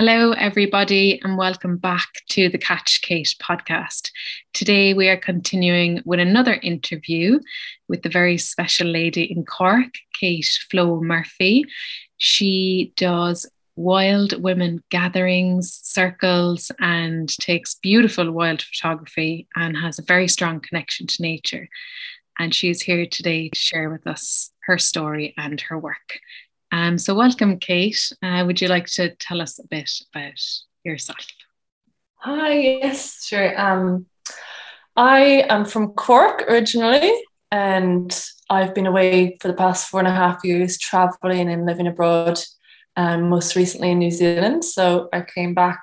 Hello, everybody, and welcome back to the Catch Kate podcast. Today, we are continuing with another interview with the very special lady in Cork, Kate Flo Murphy. She does wild women gatherings, circles, and takes beautiful wild photography and has a very strong connection to nature. And she is here today to share with us her story and her work. Um, so, welcome, Kate. Uh, would you like to tell us a bit about yourself? Hi, yes, sure. Um, I am from Cork originally, and I've been away for the past four and a half years traveling and living abroad, um, most recently in New Zealand. So, I came back.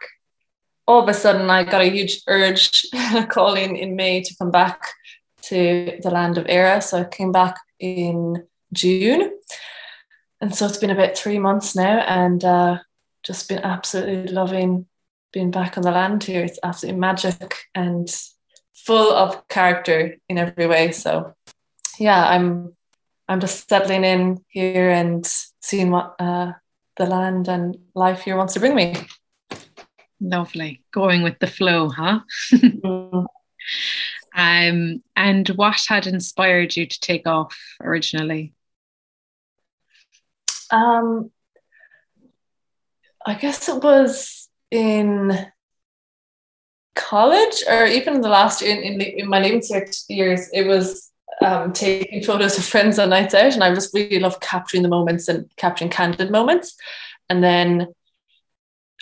All of a sudden, I got a huge urge calling in May to come back to the land of Éire. So, I came back in June and so it's been about three months now and uh, just been absolutely loving being back on the land here. It's absolutely magic and full of character in every way. So yeah, I'm I'm just settling in here and seeing what uh, the land and life here wants to bring me. Lovely. Going with the flow, huh? mm. um, and what had inspired you to take off originally? Um, I guess it was in college or even in the last in, in, in my Leaving Cert years, it was um, taking photos of friends on nights out. And I just really love capturing the moments and capturing candid moments. And then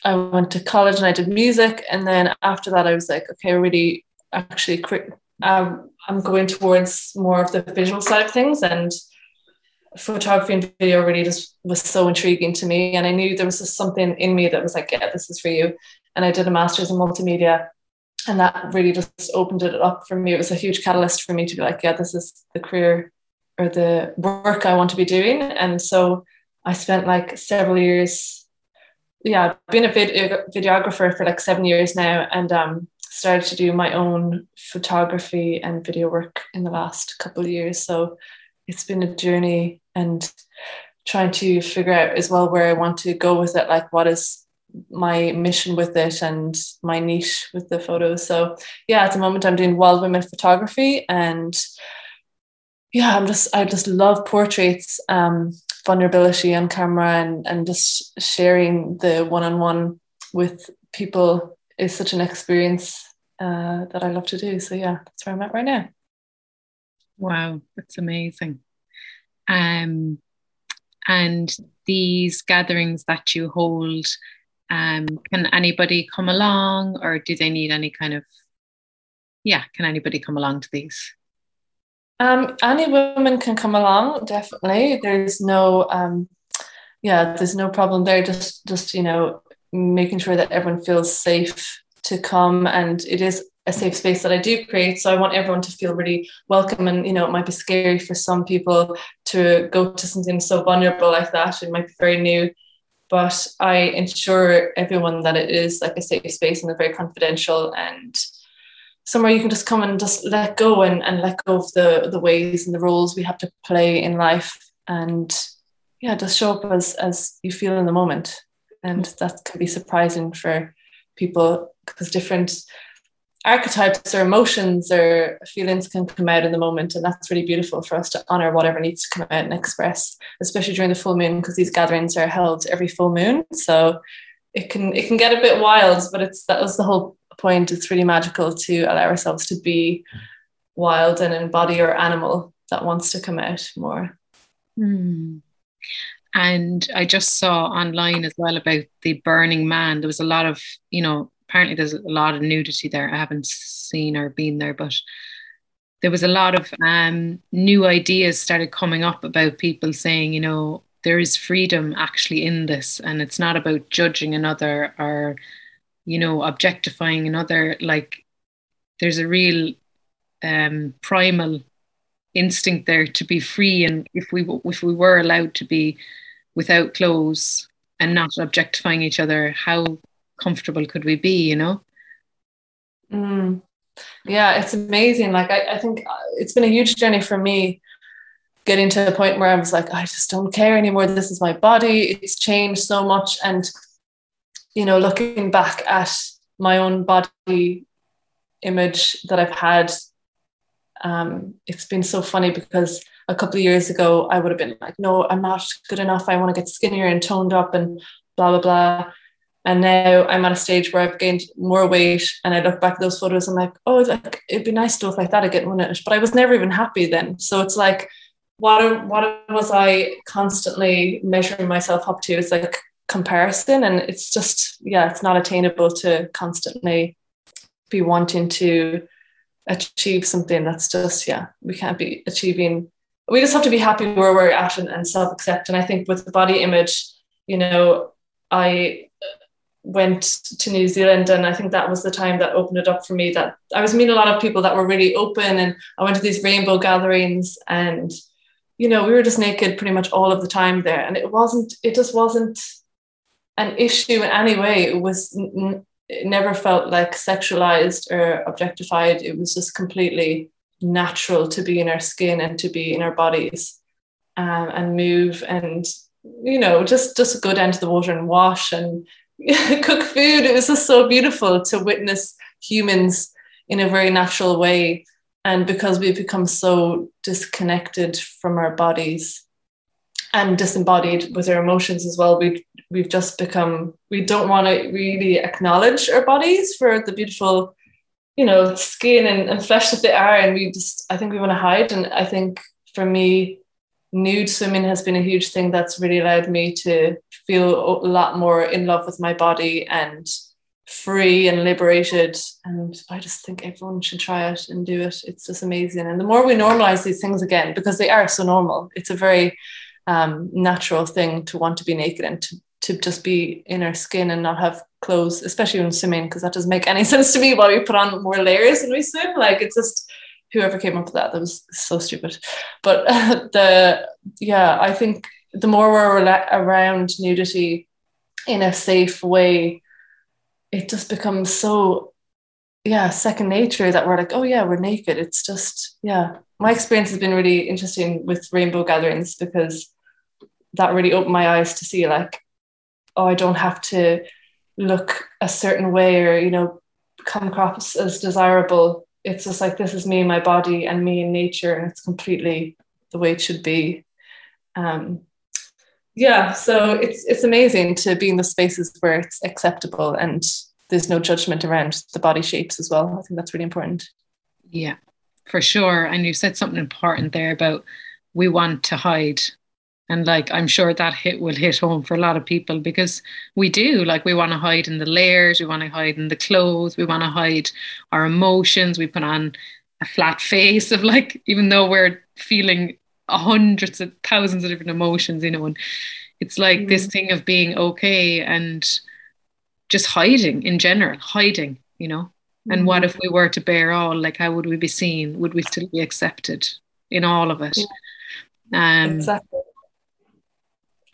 I went to college and I did music. And then after that, I was like, okay, really actually, um, I'm going towards more of the visual side of things. And photography and video really just was so intriguing to me. And I knew there was just something in me that was like, yeah, this is for you. And I did a master's in multimedia. And that really just opened it up for me. It was a huge catalyst for me to be like, yeah, this is the career or the work I want to be doing. And so I spent like several years, yeah, being a video, videographer for like seven years now and um, started to do my own photography and video work in the last couple of years. So it's been a journey and trying to figure out as well where I want to go with it, like what is my mission with it and my niche with the photos. So yeah, at the moment I'm doing wild women photography and yeah, I'm just I just love portraits, um, vulnerability on camera and and just sharing the one-on-one with people is such an experience uh, that I love to do. So yeah, that's where I'm at right now. Wow, that's amazing. Um, and these gatherings that you hold, um, can anybody come along or do they need any kind of, yeah, can anybody come along to these? Um, any woman can come along, definitely. There's no, um, yeah, there's no problem there. Just, just you know, making sure that everyone feels safe to come, and it is a safe space that I do create. So I want everyone to feel really welcome. And, you know, it might be scary for some people to go to something so vulnerable like that. It might be very new, but I ensure everyone that it is like a safe space and a very confidential and somewhere you can just come and just let go and, and let go of the, the ways and the roles we have to play in life. And yeah, just show up as, as you feel in the moment. And that can be surprising for people because different archetypes or emotions or feelings can come out in the moment and that's really beautiful for us to honor whatever needs to come out and express especially during the full moon because these gatherings are held every full moon. So it can it can get a bit wild but it's that was the whole point. It's really magical to allow ourselves to be wild and embody our animal that wants to come out more. Mm. and i just saw online as well about the burning man. There was a lot of you know apparently there's a lot of nudity there. I haven't seen or been there, but there was a lot of um, new ideas started coming up about people saying, you know, there is freedom actually in this, and it's not about judging another or, you know, objectifying another. Like, there's a real um, primal instinct there to be free, and if we if we were allowed to be without clothes and not objectifying each other, how comfortable could we be, you know? Mm. Yeah, it's amazing. Like, I, I think uh, it's been a huge journey for me getting to the point where I was like, I just don't care anymore. This is my body. It's changed so much. And you know, looking back at my own body image that I've had, um, it's been so funny because a couple of years ago I would have been like, no, I'm not good enough. I want to get skinnier and toned up and blah blah blah. And now I'm at a stage where I've gained more weight, and I look back at those photos. and I'm like, oh, like it'd be nice to look like that again, wouldn't it? But I was never even happy then. So it's like, what what was I constantly measuring myself up to? It's like comparison, and it's just yeah, it's not attainable to constantly be wanting to achieve something that's just yeah, we can't be achieving. We just have to be happy where we're at and, and self accept. And I think with the body image, you know, I went to New Zealand and I think that was the time that opened it up for me that I was meeting a lot of people that were really open and I went to these rainbow gatherings and you know we were just naked pretty much all of the time there and it wasn't it just wasn't an issue in any way. It was it never felt like sexualized or objectified. It was just completely natural to be in our skin and to be in our bodies um, and move and you know just just go down to the water and wash and cook food. It was just so beautiful to witness humans in a very natural way. And because we've become so disconnected from our bodies and disembodied with our emotions as well, we we've just become we don't want to really acknowledge our bodies for the beautiful, you know, skin and, and flesh that they are. And we just I think we want to hide. And I think for me, nude swimming has been a huge thing that's really allowed me to feel a lot more in love with my body and free and liberated. And I just think everyone should try it and do it. It's just amazing. And the more we normalize these things again, because they are so normal, it's a very um, natural thing to want to be naked and to, to just be in our skin and not have clothes, especially when swimming, because that doesn't make any sense to me why we put on more layers when we swim. Like it's just whoever came up with that that was so stupid. But the yeah i think the more we're around nudity in a safe way it just becomes so yeah second nature that we're like oh yeah we're naked. It's just yeah. My experience has been really interesting with rainbow gatherings because that really opened my eyes to see like oh i don't have to look a certain way or you know come across as desirable it's just like this is me my body and me in nature and it's completely the way it should be. Um, yeah so it's it's amazing to be in the spaces where it's acceptable and there's no judgment around the body shapes as well. I think that's really important. Yeah for sure. And you said something important there about we want to hide and like i'm sure that hit will hit home for a lot of people because we do like we want to hide in the layers we want to hide in the clothes we want to hide our emotions we put on a flat face of like even though we're feeling hundreds of thousands of different emotions you know and it's like mm. this thing of being okay and just hiding in general hiding you know and mm. what if we were to bear all like how would we be seen would we still be accepted in all of it yeah. um exactly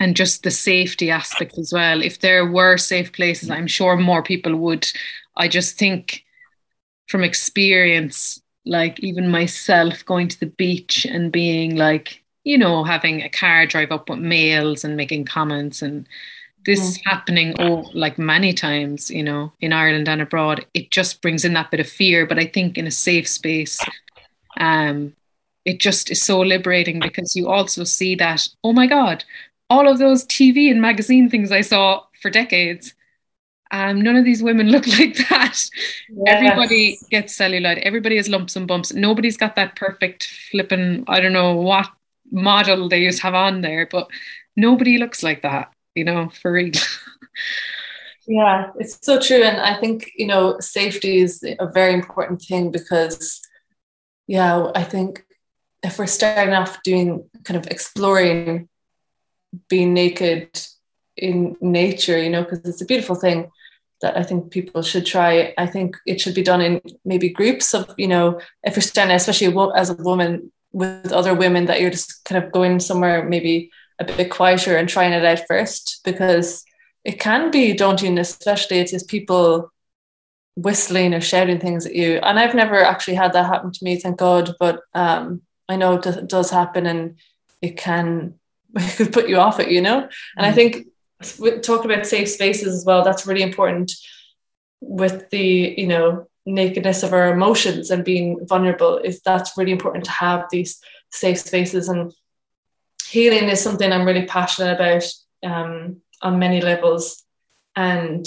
and just the safety aspect as well. If there were safe places, I'm sure more people would. I just think from experience, like even myself going to the beach and being like, you know, having a car drive up with males and making comments and this mm. happening oh like many times you know in Ireland and abroad it just brings in that bit of fear but I think in a safe space um it just is so liberating because you also see that oh my god all of those TV and magazine things I saw for decades. Um, none of these women look like that. Yes. Everybody gets cellulite. Everybody has lumps and bumps. Nobody's got that perfect flipping, I don't know what model they used to have on there, but nobody looks like that, you know, for real. yeah, it's so true. And I think, you know, safety is a very important thing because, yeah, I think if we're starting off doing kind of exploring being naked in nature, you know, because it's a beautiful thing that I think people should try. I think it should be done in maybe groups of, you know, if you're standing, especially as a woman with other women, that you're just kind of going somewhere maybe a bit quieter and trying it out first, because it can be daunting, especially if there's people whistling or shouting things at you. And I've never actually had that happen to me, thank God, but um, I know it does happen and it can could put you off it, you know? And I mm. think talk about safe spaces as well. That's really important with the you know nakedness of our emotions and being vulnerable. Is that's really important to have these safe spaces and healing is something I'm really passionate about um, on many levels. And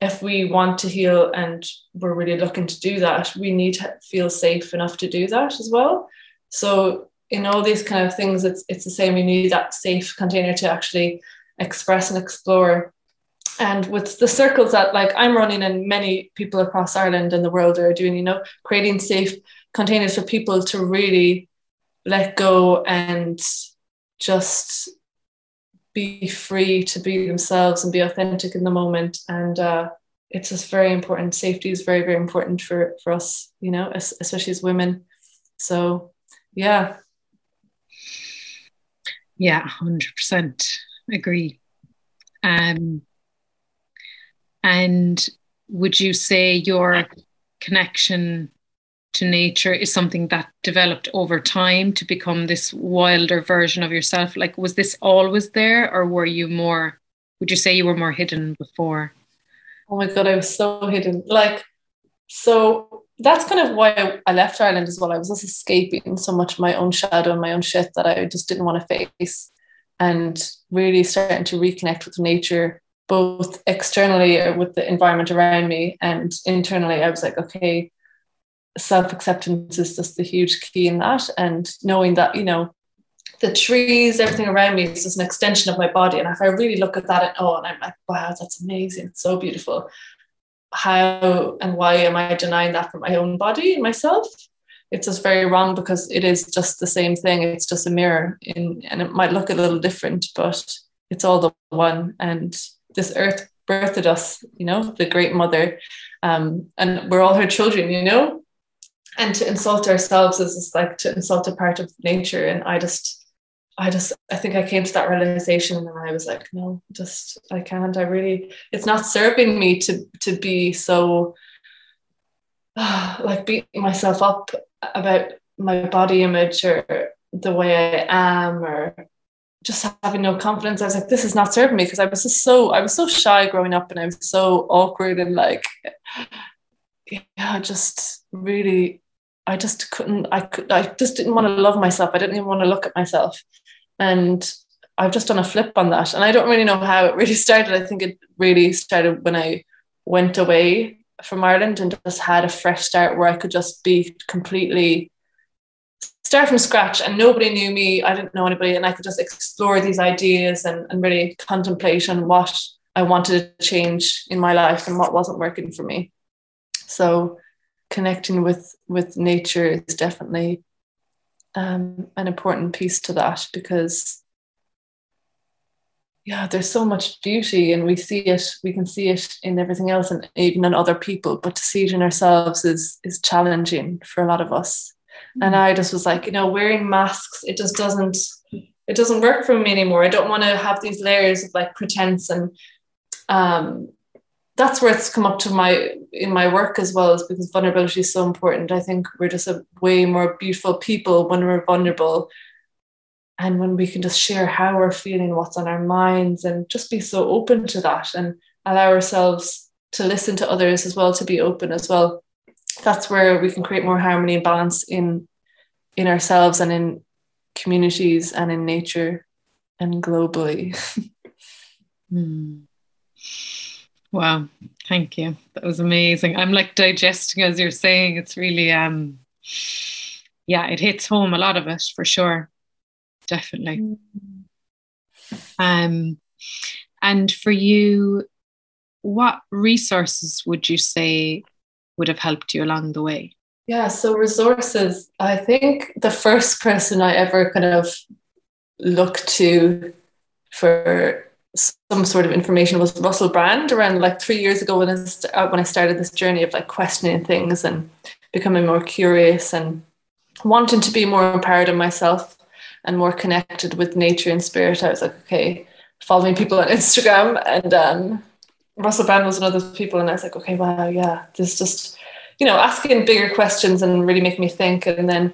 if we want to heal and we're really looking to do that, we need to feel safe enough to do that as well. So in all these kind of things, it's it's the same. We need that safe container to actually express and explore. And with the circles that like I'm running and many people across Ireland and the world are doing, you know, creating safe containers for people to really let go and just be free to be themselves and be authentic in the moment and uh, it's just very important safety is very very important for for us you know especially as women so yeah yeah 100% agree. Um and would you say your connection to nature is something that developed over time to become this wilder version of yourself? Like was this always there or were you more would you say you were more hidden before? Oh my god i was so hidden. Like so that's kind of why I left Ireland as well. I was just escaping so much my own shadow and my own shit that I just didn't want to face, and really starting to reconnect with nature, both externally with the environment around me and internally. I was like, okay, self acceptance is just the huge key in that. And knowing that, you know, the trees, everything around me is just an extension of my body. And if I really look at that and oh, and I'm like, wow, that's amazing. It's so beautiful. How and why am I denying that for my own body and myself? It's just very wrong because it is just the same thing. It's just a mirror in, and it might look a little different, but it's all the one. And this earth birthed us, you know, the great mother. Um, and we're all her children, you know, and to insult ourselves is just like to insult a part of nature and i just i just i think i came to that realization and i was like no just i can't i really it's not serving me to to be so like beating myself up about my body image or the way i am or just having no confidence. I was like this is not serving me because i was just so i was so shy growing up and i was so awkward and like yeah just really I just couldn't, I could, I just didn't want to love myself. I didn't even want to look at myself. And I've just done a flip on that. And I don't really know how it really started. I think it really started when I went away from Ireland and just had a fresh start where I could just be completely start from scratch and nobody knew me. I didn't know anybody and I could just explore these ideas and, and really contemplate on what I wanted to change in my life and what wasn't working for me. So connecting with with nature is definitely um, an important piece to that because yeah there's so much beauty and we see it we can see it in everything else and even in other people but to see it in ourselves is is challenging for a lot of us mm-hmm. and i just was like you know wearing masks it just doesn't it doesn't work for me anymore i don't want to have these layers of like pretense and um that's where it's come up to my in my work as well is because vulnerability is so important. I think we're just a way more beautiful people when we're vulnerable. And when we can just share how we're feeling what's on our minds and just be so open to that and allow ourselves to listen to others as well to be open as well. That's where we can create more harmony and balance in in ourselves and in communities and in nature and globally. Mm. Wow, thank you. That was amazing. I'm like digesting as you're saying. It's really um yeah, it hits home a lot of it for sure. Definitely. Mm-hmm. Um and for you, what resources would you say would have helped you along the way? Yeah, so resources. I think the first person I ever kind of looked to for some sort of information was Russell Brand around like three years ago when I, uh, when I started this journey of like questioning things and becoming more curious and wanting to be more empowered in myself and more connected with nature and spirit. I was like, okay, following people on Instagram and um, Russell Brand was one of those people, and I was like, okay, wow, yeah, this just you know asking bigger questions and really making me think, and then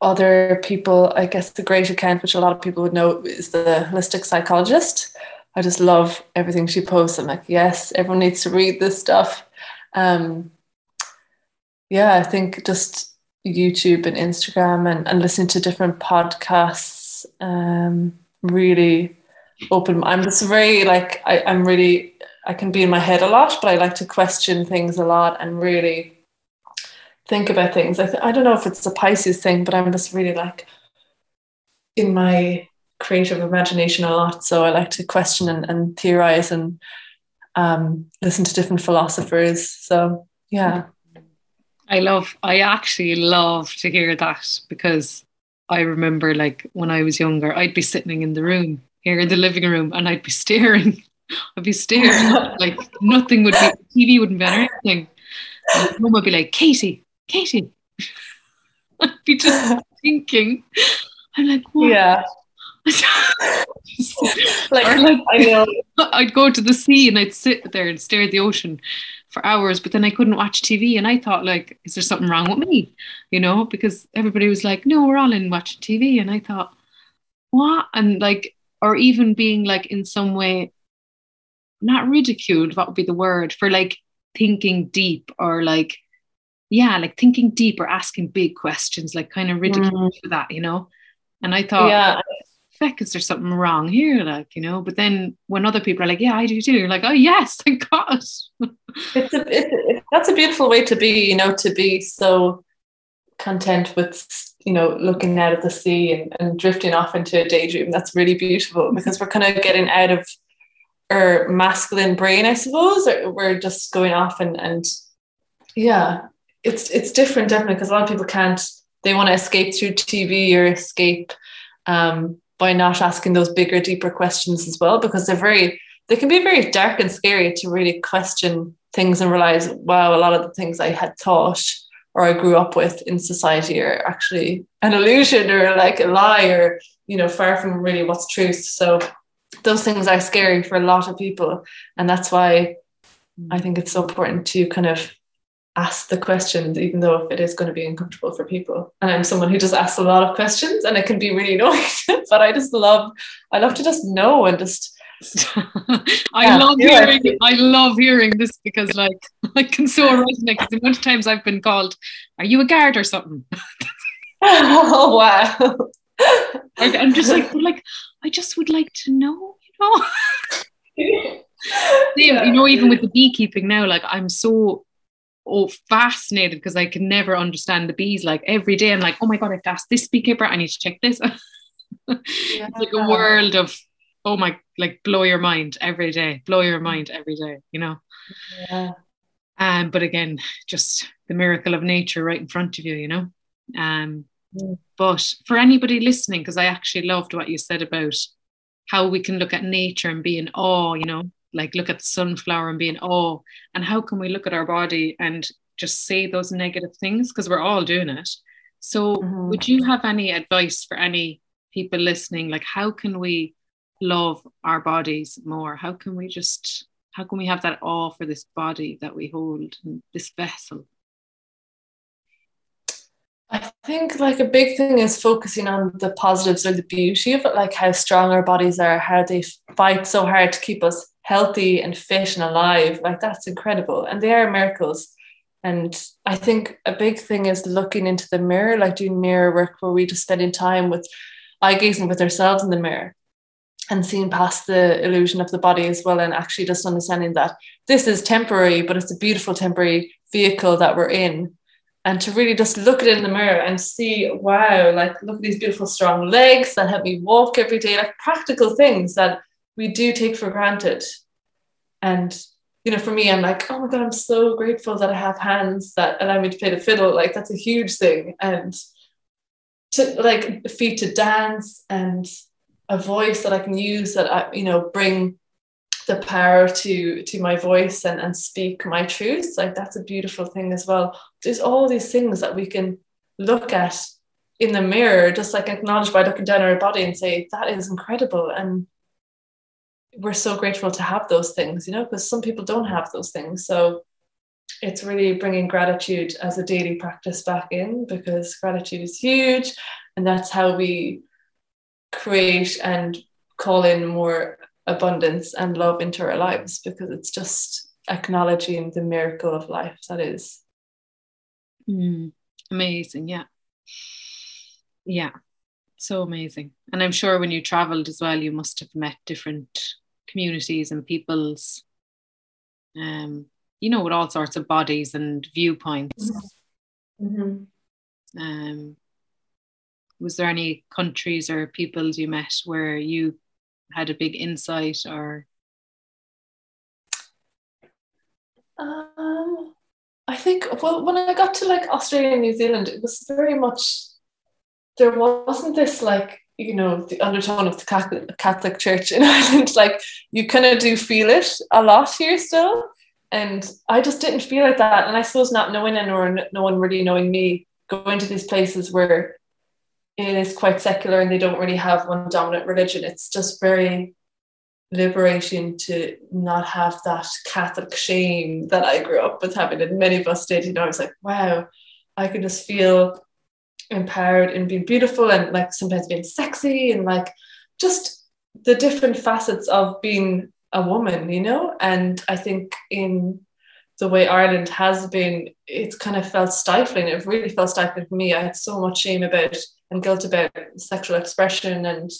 other people, I guess the great account, which a lot of people would know, is the holistic psychologist. I just love everything she posts. I'm like, yes, everyone needs to read this stuff. Um, yeah, I think just YouTube and Instagram and, and listening to different podcasts um, really open. I'm just very like I, I'm really I can be in my head a lot, but I like to question things a lot and really think about things. I, th- I don't know if it's a Pisces thing, but I'm just really like in my creative imagination a lot. So I like to question and, and theorize and um, listen to different philosophers. So yeah. I love, I actually love to hear that because I remember like when I was younger, I'd be sitting in the room here in the living room and I'd be staring. I'd be staring like nothing would be, TV wouldn't be on anything. And mum would be like, Katie, Katie. I'd be just thinking. I'm like, what? Yeah. like, like, I know. I'd go to the sea and I'd sit there and stare at the ocean for hours, but then I couldn't watch TV. And I thought, like, is there something wrong with me? You know, because everybody was like, no, we're all in watching TV. And I thought, what? And like, or even being like in some way not ridiculed, what would be the word for like thinking deep or like, yeah, like thinking deep or asking big questions, like kind of ridiculed mm. for that, you know? And I thought, yeah feck, is there something wrong here? Like, you know, but then when other people are like, yeah, I do too, you're like, oh, yes, thank God. it's a, it's, that's a beautiful way to be, you know, to be so content with, you know, looking out at the sea and, and drifting off into a daydream. That's really beautiful because we're kind of getting out of our masculine brain, I suppose. or we're just going off and, and yeah, it's, it's different, definitely, because a lot of people can't, they want to escape through TV or escape um, by not asking those bigger, deeper questions as well, because they're very, they can be very dark and scary to really question things and realize, wow, a lot of the things I had thought or I grew up with in society are actually an illusion or like a lie or, you know, far from really what's truth. So those things are scary for a lot of people. And that's why I think it's so important to kind of ask the questions, even though if it is going to be uncomfortable for people. And I'm someone who just asks a lot of questions and it can be really annoying. but I just love, I love to just know and just I yeah, love hearing I love hearing this because like I can so resonate because the amount of times I've been called, are you a guard or something? oh wow. I'm just like like I just would like to know, you know. yeah. You know, even with the beekeeping now, like I'm so oh fascinated because I can never understand the bees. Like every day, I'm like, oh my god, I have to ask this beekeeper. I need to check this. yeah. It's like a world of oh my, like blow your mind every day, blow your mind every day. You know. Yeah. Um, but again, just the miracle of nature right in front of you. You know. Um, mm. but for anybody listening, because I actually loved what you said about how we can look at nature and be in awe. You know, like look at the sunflower and be in awe. And how can we look at our body and just say those negative things? Because we're all doing it. So mm-hmm. would you have any advice for any people listening? Like how can we love our bodies more? How can we just how can we have that awe for this body that we hold this vessel? I think like a big thing is focusing on the positives or the beauty of it, like how strong our bodies are, how they fight so hard to keep us healthy and fit and alive. Like that's incredible. And they are miracles. And I think a big thing is looking into the mirror, like doing mirror work where we just spending time with eye gazing with ourselves in the mirror and seeing past the illusion of the body as well and actually just understanding that this is temporary, but it's a beautiful temporary vehicle that we're in and to really just look at it in the mirror and see, wow, like look at these beautiful strong legs that help me walk every day, like practical things that we do take for granted. And you know, for me, I'm like, oh my god, I'm so grateful that I have hands that allow me to play the fiddle. Like that's a huge thing. And to like feet to dance and a voice that I can use that I, you know, bring the power to to my voice and, and speak my truths like that's a beautiful thing as well there's all these things that we can look at in the mirror just like acknowledge by looking down our body and say that is incredible and we're so grateful to have those things you know because some people don't have those things so it's really bringing gratitude as a daily practice back in because gratitude is huge and that's how we create and call in more abundance and love into our lives because it's just acknowledging the miracle of life that is. Mm, amazing. Yeah. Yeah. So amazing. And I'm sure when you traveled as well, you must have met different communities and peoples, um, you know, with all sorts of bodies and viewpoints. Mm-hmm. Um, was there any countries or peoples you met where you had a big insight or um I think well when I got to like Australia and New Zealand it was very much there wasn't this like you know the undertone of the Catholic, Catholic Church in Ireland like you kind of do feel it a lot here still and I just didn't feel like that and I suppose not knowing anyone no one really knowing me going to these places where it is quite secular and they don't really have one dominant religion. It's just very liberating to not have that Catholic shame that I grew up with having, and many of us did. You know, I was like, wow, I can just feel empowered in being beautiful and like sometimes being sexy and like just the different facets of being a woman, you know. And I think in the way Ireland has been, it's kind of felt stifling. It really felt stifling for me. I had so much shame about and guilt about sexual expression and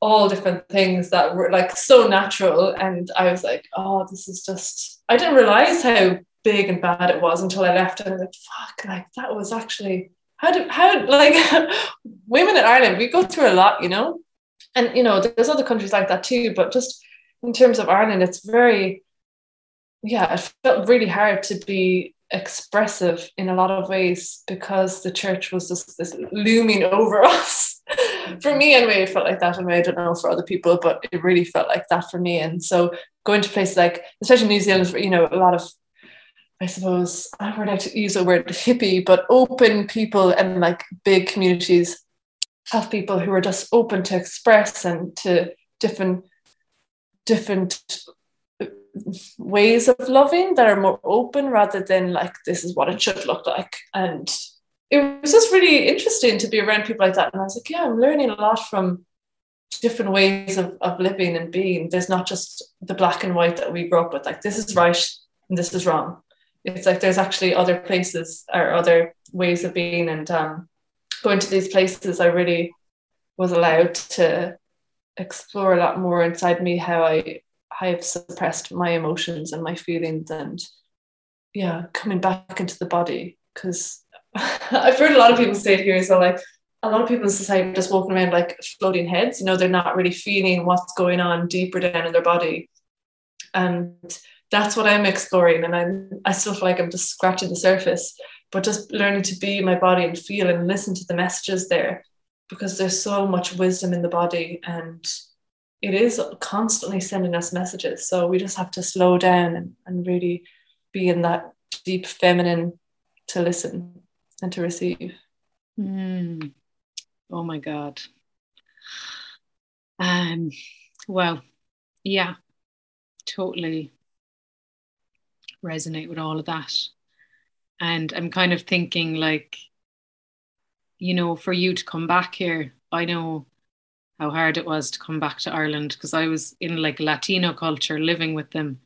all different things that were like so natural. And I was like, oh, this is just, I didn't realize how big and bad it was until I left. And I was like, fuck, like that was actually, how did, how, like women in Ireland, we go through a lot, you know? And, you know, there's other countries like that too, but just in terms of Ireland, it's very, yeah, it felt really hard to be expressive in a lot of ways because the church was just this looming over us. for me, anyway, it felt like that. I mean, I don't know for other people, but it really felt like that for me. And so going to places like, especially New Zealand, you know, a lot of, I suppose, I would like to use the word hippie, but open people and like big communities of people who are just open to express and to different different uh, ways of loving that are more open rather than like this is what it should look like. And it was just really interesting to be around people like that. And i was like yeah i'm learning a lot from different ways of, of living and being. There's not just the black and white that we grew up with. Like this is right and this is wrong it's like there's actually other places or other ways of being and um, going to these places i really was allowed to explore a lot more inside me how i I've suppressed my emotions and my feelings and yeah, coming back into the body. Because I've heard a lot of people say it here, so like a lot of people in society are just walking around like floating heads, you know, they're not really feeling what's going on deeper down in their body. And that's what I'm exploring. And I'm I still feel like I'm just scratching the surface, but just learning to be my body and feel and listen to the messages there because there's so much wisdom in the body and it is constantly sending us messages. So we just have to slow down and, and really be in that deep feminine to listen and to receive. Mm. Oh my God. Um, well, yeah, totally resonate with all of that. And I'm kind of thinking, like, you know, for you to come back here, I know how hard it was to come back to Ireland because I was in like Latino culture living with them.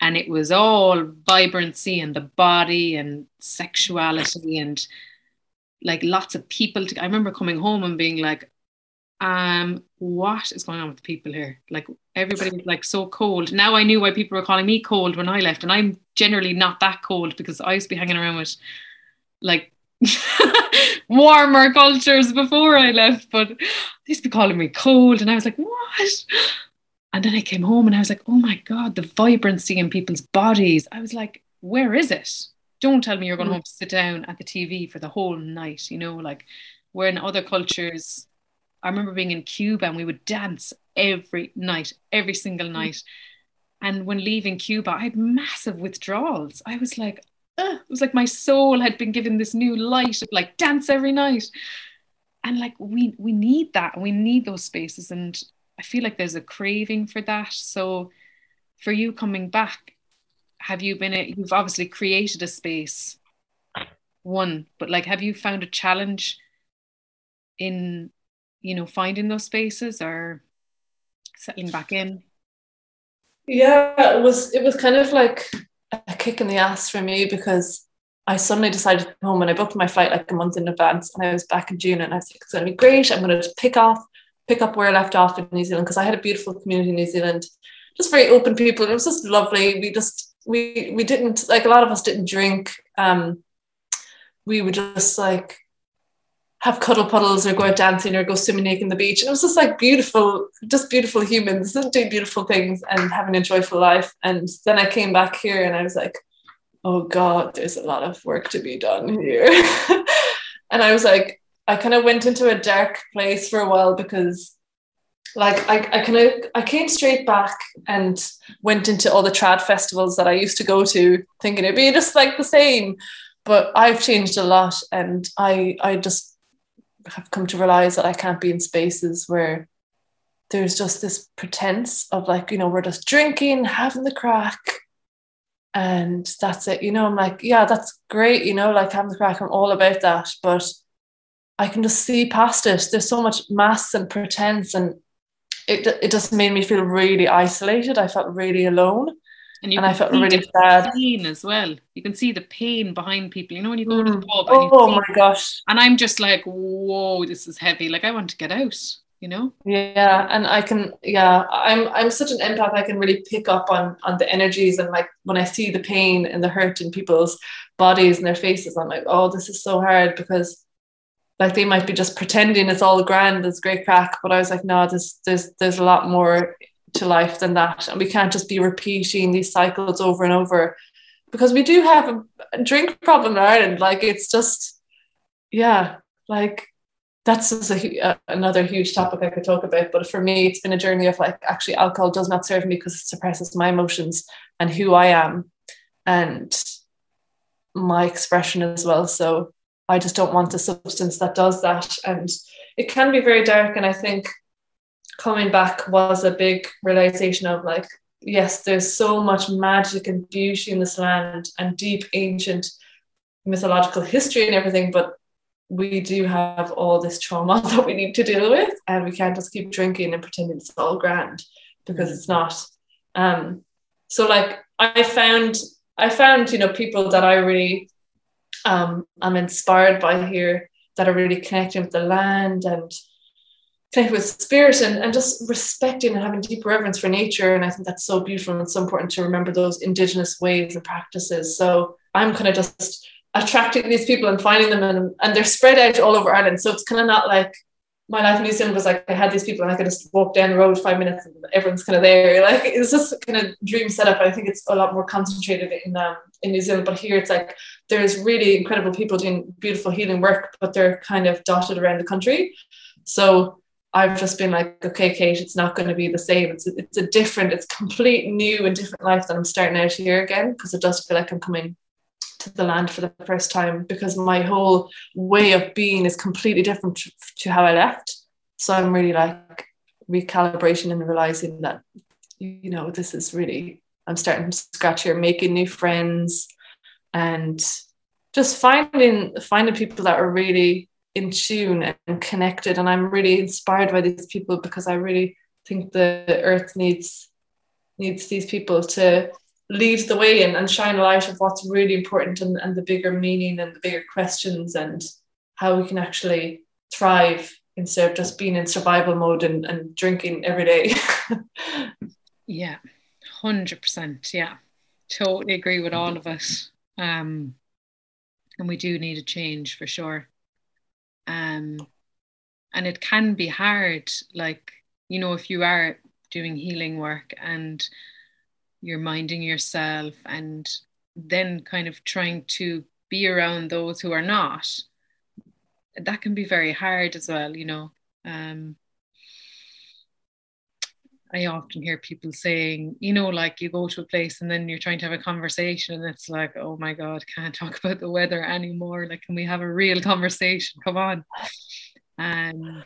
And it was all vibrancy and the body and sexuality and like lots of people. To, I remember coming home and being like, um, what is going on with the people here? Like everybody was like so cold. Now I knew why people were calling me cold when I left. And I'm generally not that cold because I used to be hanging around with like warmer cultures before I left, but they used to be calling me cold. And I was like, what? And then I came home and I was like, oh my God, the vibrancy in people's bodies. I was like, where is it? Don't tell me you're going to have to sit down at the TV for the whole night, you know, like where in other cultures, I remember being in Cuba and we would dance every night, every single night. And when leaving Cuba, I had massive withdrawals. I was like, uh, it was like my soul had been given this new light of like dance every night. And like we we need that. We need those spaces. And i feel like there's a craving for that. So for you coming back have you been a, you've obviously created a space one but like have you found a challenge in you know finding those spaces or settling back in? Yeah, it was it was kind of like a kick in the ass for me because I suddenly decided to home and I booked my flight like a month in advance and I was back in June and I was like, it's gonna be great. I'm gonna just pick off, pick up where I left off in New Zealand because I had a beautiful community in New Zealand, just very open people. It was just lovely. We just we we didn't like a lot of us didn't drink. Um we were just like have cuddle puddles or go out dancing or go swimming naked in the beach. And it was just like beautiful, just beautiful humans doing beautiful things and having a joyful life. And then I came back here and I was like, oh God, there's a lot of work to be done here. and I was like, I kind of went into a dark place for a while because like I, I kind of I came straight back and went into all the trad festivals that I used to go to thinking it'd be just like the same but I've changed a lot and I I just have come to realize that I can't be in spaces where there's just this pretense of like, you know, we're just drinking, having the crack, and that's it. You know, I'm like, yeah, that's great, you know, like having the crack, I'm all about that. But I can just see past it. There's so much mass and pretense, and it, it just made me feel really isolated. I felt really alone. And, and I felt really sad. Pain as well. You can see the pain behind people. You know when you go mm. to the mm. pub. oh my gosh! And I'm just like, whoa, this is heavy. Like I want to get out. You know. Yeah, and I can. Yeah, I'm. I'm such an empath. I can really pick up on on the energies and like when I see the pain and the hurt in people's bodies and their faces. I'm like, oh, this is so hard because like they might be just pretending it's all grand, it's great crack. But I was like, no, there's there's there's a lot more to life than that. And we can't just be repeating these cycles over and over because we do have a drink problem in Ireland. Like it's just, yeah, like that's just a, another huge topic I could talk about. But for me, it's been a journey of like, actually, alcohol does not serve me because it suppresses my emotions and who I am and my expression as well. So I just don't want a substance that does that. And it can be very dark. And I think coming back was a big realization of like, yes, there's so much magic and beauty in this land and deep ancient mythological history and everything, but we do have all this trauma that we need to deal with, and we can't just keep drinking and pretending it's all grand because it's not. Um, so like I found I found you know people that I really um, I'm inspired by here that are really connecting with the land and connect with spirit and, and just respecting and having deep reverence for nature. And I think that's so beautiful and so important to remember those indigenous ways and practices. So I'm kind of just attracting these people and finding them and, and they're spread out all over Ireland. So it's kind of not like my life in New Zealand was like I had these people and I could just walk down the road five minutes and everyone's kind of there. Like it's just kind of dream setup. I think it's a lot more concentrated in um, in New Zealand, but here it's like there's really incredible people doing beautiful healing work, but they're kind of dotted around the country. So I've just been like, okay, Kate, it's not going to be the same. It's a, it's a different, it's complete new and different life that I'm starting out here again because it does feel like I'm coming to the land for the first time because my whole way of being is completely different to how I left. So I'm really like recalibration and realizing that, you know, this is really, I'm starting from scratch here, making new friends and just finding finding people that are really in tune and connected. And I'm really inspired by these people because I really think the earth needs needs these people to lead the way and, and shine a light of what's really important and, and the bigger meaning and the bigger questions and how we can actually thrive instead of just being in survival mode and, and drinking every day. yeah, 100%. Yeah, totally agree with all of us. Um, and we do need a change for sure um, and it can be hard like you know if you are doing healing work and you're minding yourself and then kind of trying to be around those who are not that can be very hard as well you know. Um, I often hear people saying, you know, like you go to a place and then you're trying to have a conversation and it's like, oh my God, can't talk about the weather anymore. Like, can we have a real conversation? Come on. And um,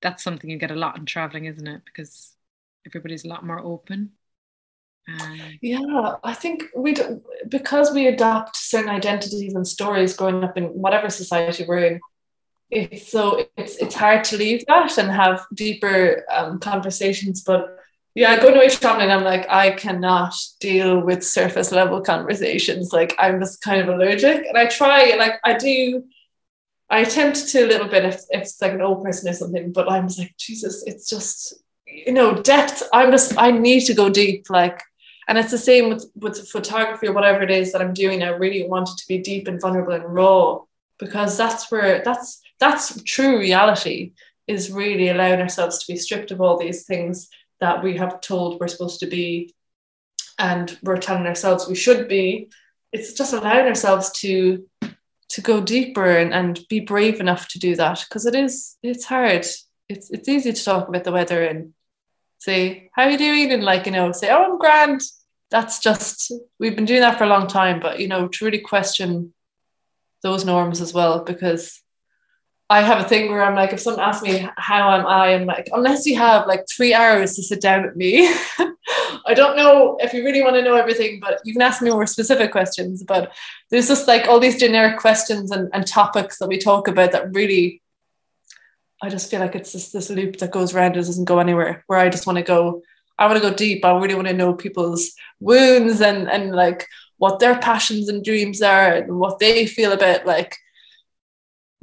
that's something you get a lot in traveling, isn't it? Because everybody's a lot more open. Um, yeah, I think we because we adopt certain identities and stories growing up in whatever society we're in, it's so it's it's hard to leave that and have deeper um, conversations. But yeah, going away traveling, I'm like, I cannot deal with surface level conversations. Like I'm just kind of allergic. And I try, like I do, I attempt to a little bit if, if it's like an old person or something, but I'm just like, Jesus, it's just, you know, depth. I'm just, I need to go deep. Like, and it's the same with, with photography or whatever it is that I'm doing. I really want it to be deep and vulnerable and raw because that's where that's that's true reality is really allowing ourselves to be stripped of all these things that we have told we're supposed to be and we're telling ourselves we should be. It's just allowing ourselves to to go deeper and, and be brave enough to do that because it is it's hard. It's it's easy to talk about the weather and say how are you doing? and like you know say oh i'm grand. That's just we've been doing that for a long time but you know to really question those norms as well because I have a thing where I'm like, if someone asks me how am I, I'm like, unless you have like three hours to sit down with me, I don't know if you really want to know everything, but you can ask me more specific questions. But there's just like all these generic questions and, and topics that we talk about that really, I just feel like it's just this loop that goes around and doesn't go anywhere. Where I just want to go, I want to go deep. I really want to know people's wounds and and like what their passions and dreams are and what they feel about like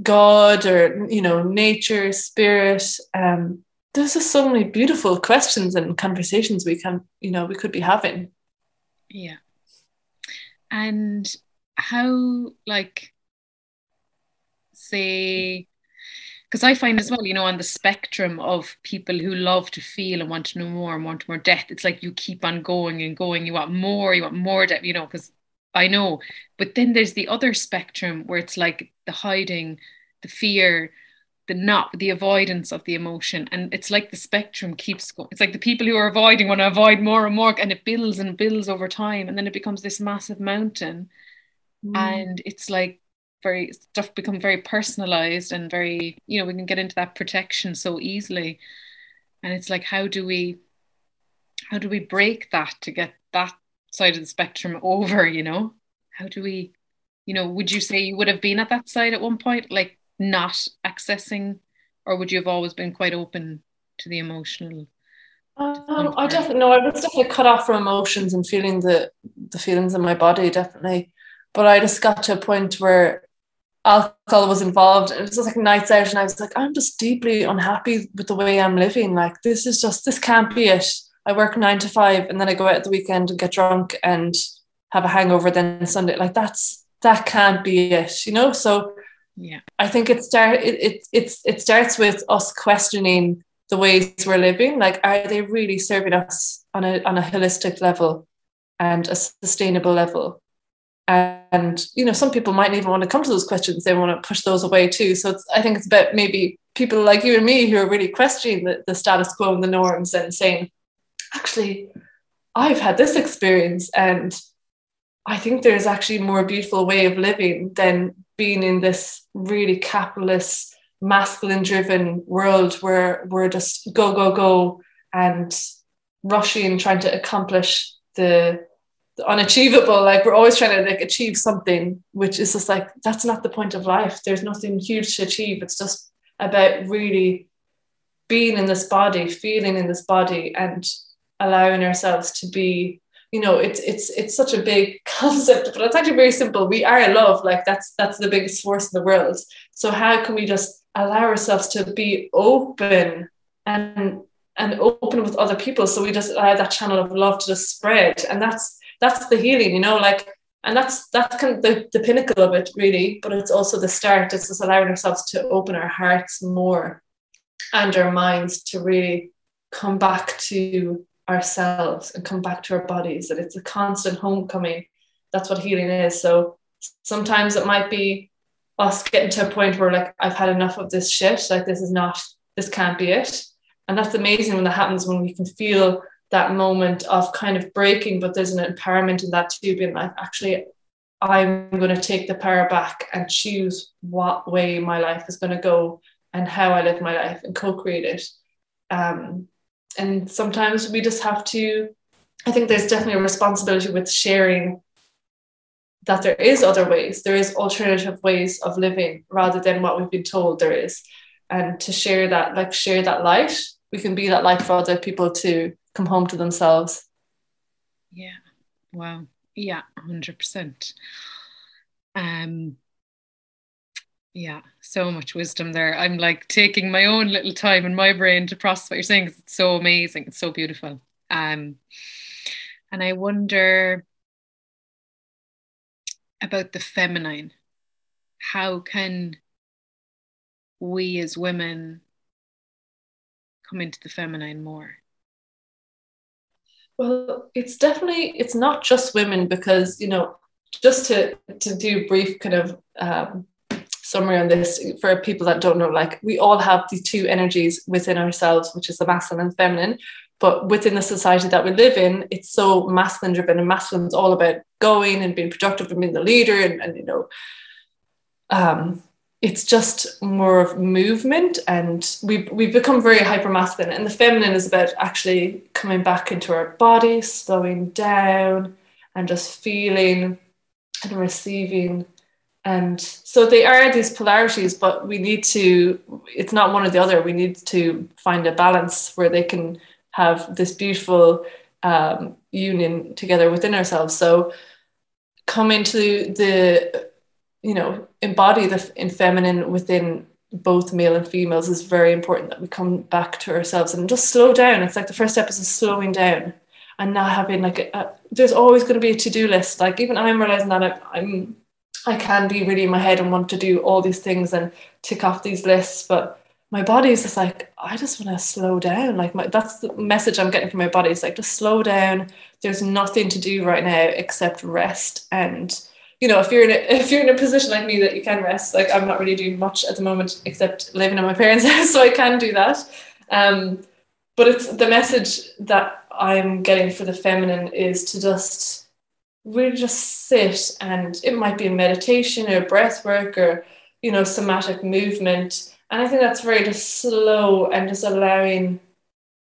God or you know nature, spirit. Um, there's just so many beautiful questions and conversations we can you know we could be having. Yeah, and how like say because I find as well, you know, on the spectrum of people who love to feel and want to know more and want more depth, it's like you keep on going and going. You want more, you want more depth, you know, because I know. But then there's the other spectrum where it's like the hiding, the fear, the not the avoidance of the emotion. And it's like the spectrum keeps going. It's like the people who are avoiding want to avoid more and more, and it builds and builds over time. And then it becomes this massive mountain. Mm. And it's like very stuff become very personalized and very, you know, we can get into that protection so easily. And it's like, how do we how do we break that to get that side of the spectrum over you know? How do we you know would you say you would have been at that side at one point like not accessing or would you have always been quite open to the emotional um, I definitely know I was definitely cut off from emotions and feeling the the feelings in my body definitely. But I just got to a point where alcohol was involved. And it was like nights out and I was like I'm just deeply unhappy with the way I'm living. Like this is just this can't be it I work nine to five and then I go out at the weekend and get drunk and have a hangover then Sunday. Like that's that can't be it, you know? So yeah, I think it start it, it it's it starts with us questioning the ways we're living. Like, are they really serving us on a on a holistic level and a sustainable level? And you know, some people might even want to come to those questions. They want to push those away too. So I think it's about maybe people like you and me who are really questioning the, the status quo and the norms and saying, actually, I've had this experience and I think there's actually a more beautiful way of living than being in this really capitalist, masculine driven world where we're just go, go, go and rushing, trying to accomplish the, the unachievable. Like we're always trying to like achieve something, which is just like, that's not the point of life. There's nothing huge to achieve. It's just about really being in this body, feeling in this body and allowing ourselves to be you know it's it's it's such a big concept but it's actually very simple. We are love like that's that's the biggest force in the world. So how can we just allow ourselves to be open and and open with other people? So we just allow that channel of love to just spread. And that's that's the healing you know like and that's that's kind of the, the pinnacle of it really. But it's also the start. It's just allowing ourselves to open our hearts more and our minds to really come back to ourselves and come back to our bodies that it's a constant homecoming. That's what healing is. So sometimes it might be us getting to a point where like i've had enough of this shit like this is not this can't be it. And that's amazing when that happens when we can feel that moment of kind of breaking but there's an empowerment in that too being like actually i'm going to take the power back and choose what way my life is going to go and how i live my life and co-create it. Um, and sometimes we just have to i think there's definitely a responsibility with sharing that there is other ways there is alternative ways of living rather than what we've been told there is. And to share that like share that light we can be that light for other people to come home to themselves. Yeah. Wow. Yeah 100% um yeah so much wisdom there. I'm like taking my own little time in my brain to process what you're saying because it's so amazing it's so beautiful. Um and i wonder about the feminine. How can we as women come into the feminine more? Well it's definitely it's not just women because you know just to to do brief kind of um, summary on this for people that don't know like we all have these two energies within ourselves which is the masculine and feminine. But within the society that we live in it's so masculine driven and masculine is all about going and being productive and being the leader and, and you know um, it's just more of movement and we we've become very hyper masculine and the feminine is about actually coming back into our body slowing down and just feeling and receiving and so they are these polarities but we need to it's not one or the other. We need to find a balance where they can have this beautiful um, union together within ourselves. So come into the you know embody the in feminine within both male and females is very important that we come back to ourselves and just slow down. It's like the first step is slowing down and not having like a, a, there's always going to be a to-do list. Like even i'm realizing that I, i'm I can be really in my head and want to do all these things and tick off these lists, but my body is just like, I just want to slow down. Like my, that's the message I'm getting from my body. It's like, just slow down. There's nothing to do right now except rest. And, you know, if you're in a, if you're in a position like me that you can rest, like I'm not really doing much at the moment except living in my parents' house, so I can do that. Um, but it's the message that I'm getting for the feminine is to just really just sit and it might be a meditation or breath work or you know somatic movement. And i think that's very just slow and just allowing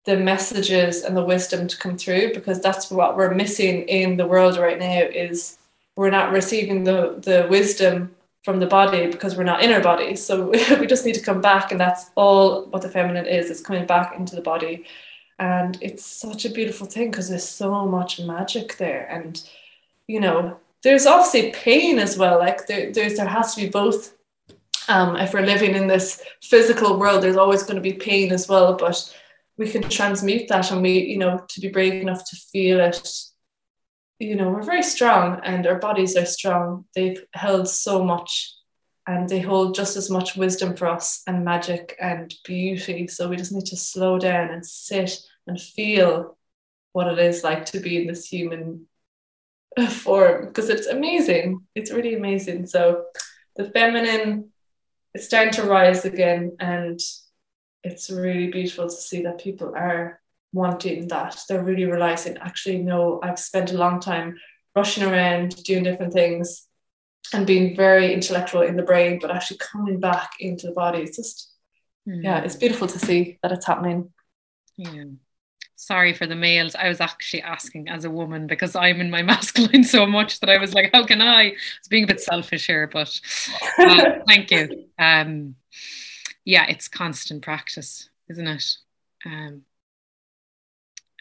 the messages and the wisdom to come through because that's what we're missing in the world right now is we're not receiving the the wisdom from the body because we're not in our body. So we just need to come back and that's all what the feminine is it's coming back into the body. And it's such a beautiful thing because there's so much magic there and you know, there's obviously pain as well. Like there, there's there has to be both. Um, if we're living in this physical world, there's always going to be pain as well. But we can transmute that, and we, you know, to be brave enough to feel it. You know, we're very strong, and our bodies are strong. They've held so much, and they hold just as much wisdom for us and magic and beauty. So we just need to slow down and sit and feel what it is like to be in this human form because it's amazing. It's really amazing. So the feminine is starting to rise again, and it's really beautiful to see that people are wanting that. They're really realizing, actually, no, I've spent a long time rushing around doing different things and being very intellectual in the brain, but actually coming back into the body. It's just, mm. yeah, it's beautiful to see that it's happening. Yeah sorry for the males. I was actually asking as a woman because I'm in my masculine so much that I was like, how can I? It's being a bit selfish here, but uh, thank you. Um, yeah, it's constant practice, isn't it? Um,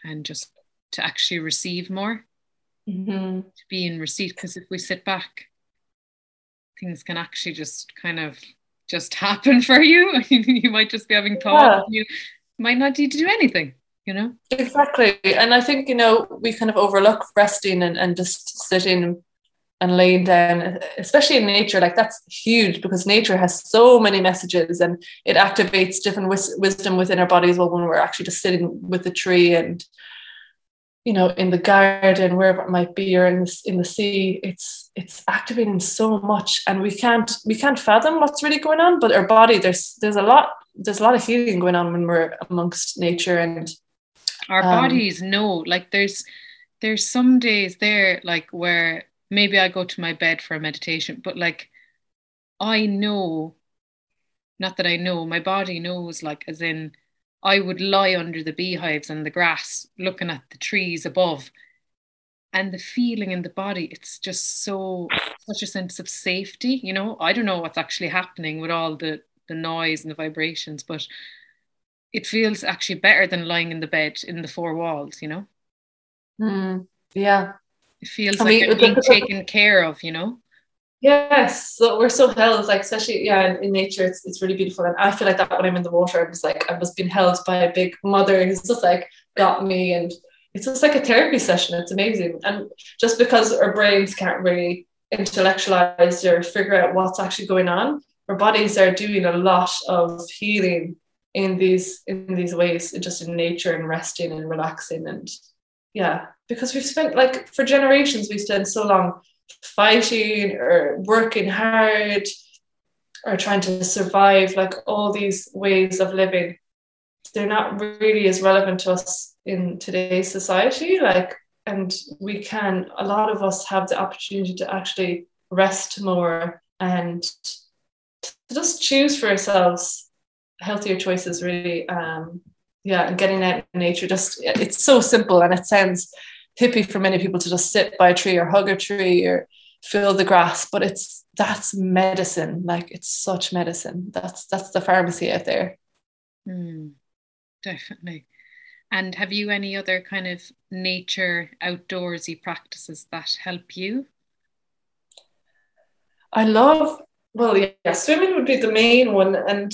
and just to actually receive more, mm-hmm. to be in receipt. Because if we sit back, things can actually just kind of just happen for you. you might just be having thoughts. Yeah. You might not need to do anything you know? Exactly. And i think you know we kind of overlook resting and, and just sitting and laying down especially in nature like that's huge because nature has so many messages and it activates different wis- wisdom within our bodies well when we're actually just sitting with the tree and you know in the garden wherever it might be or in the, in the sea it's it's activating so much and we can't we can't fathom what's really going on but our body there's there's a lot there's a lot of healing going on when we're amongst nature and our um, bodies know like there's there's some days there like where maybe I go to my bed for a meditation but like I know not that I know my body knows like as in I would lie under the beehives and the grass looking at the trees above and the feeling in the body it's just so such a sense of safety you know? I don't know what's actually happening with all the the noise and the vibrations but it feels actually better than lying in the bed in the four walls you know? Mm, yeah. It feels I like mean, you're being taken care of you know? Yes, so we're so held, like especially yeah, in, in, nature, it's, it's really beautiful, and I feel like that when I'm in the water, I was like I was being held by a big mother who's just like got me, and it's just like a therapy session. It's amazing, and just because our brains can't really intellectualize or figure out what's actually going on, our bodies are doing a lot of healing in these in these ways, just in nature and resting and relaxing, and yeah, because we've spent like for generations, we've spent so long fighting or working hard or trying to survive, like all these ways of living, they're not really as relevant to us in today's society. Like, and we can, a lot of us have the opportunity to actually rest more and to just choose for ourselves healthier choices, really. Um, yeah, and getting out in nature, just it's so simple and it sounds hippie for many people to just sit by a tree or hug a tree or feel the grass but it's that's medicine. Like it's such medicine. That's that's the pharmacy out there. Mm, definitely. And have you any other kind of nature outdoorsy practices that help you? I love well yeah swimming would be the main one and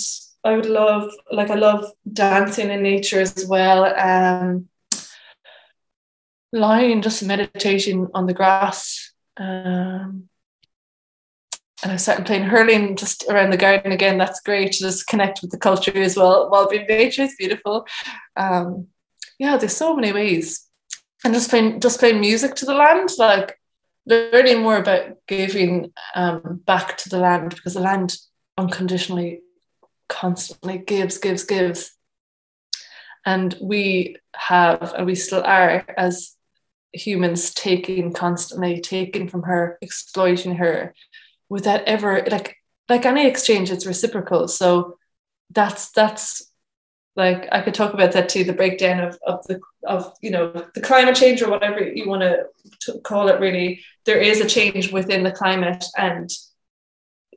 i would love like i love dancing in nature as well um lying just meditating on the grass. Um, and I started playing hurling just around the garden again. That's great to just connect with the culture as well. While being nature is beautiful. Um, yeah, there's so many ways. And just playing just playing music to the land, like learning more about giving um, back to the land because the land unconditionally constantly gives, gives, gives. And we have, and we still are, as humans taking constantly taking from her exploiting her without ever like like any exchange it's reciprocal so that's that's like I could talk about that too the breakdown of, of the of you know the climate change or whatever you want to call it really there is a change within the climate and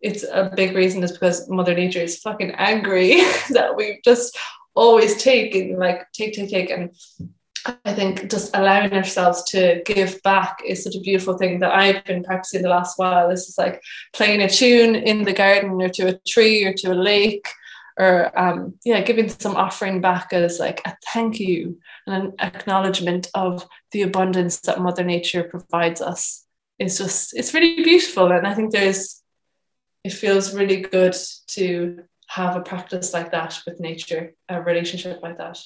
it's a big reason is because mother nature is fucking angry that we've just always taken like take take take and I think just allowing ourselves to give back is such a beautiful thing that I've been practicing the last while. This is like playing a tune in the garden or to a tree or to a lake or um, yeah, giving some offering back as like a thank you and an acknowledgement of the abundance that Mother Nature provides us. It's just it's really beautiful, and I think there's it feels really good to have a practice like that with nature, a relationship like that.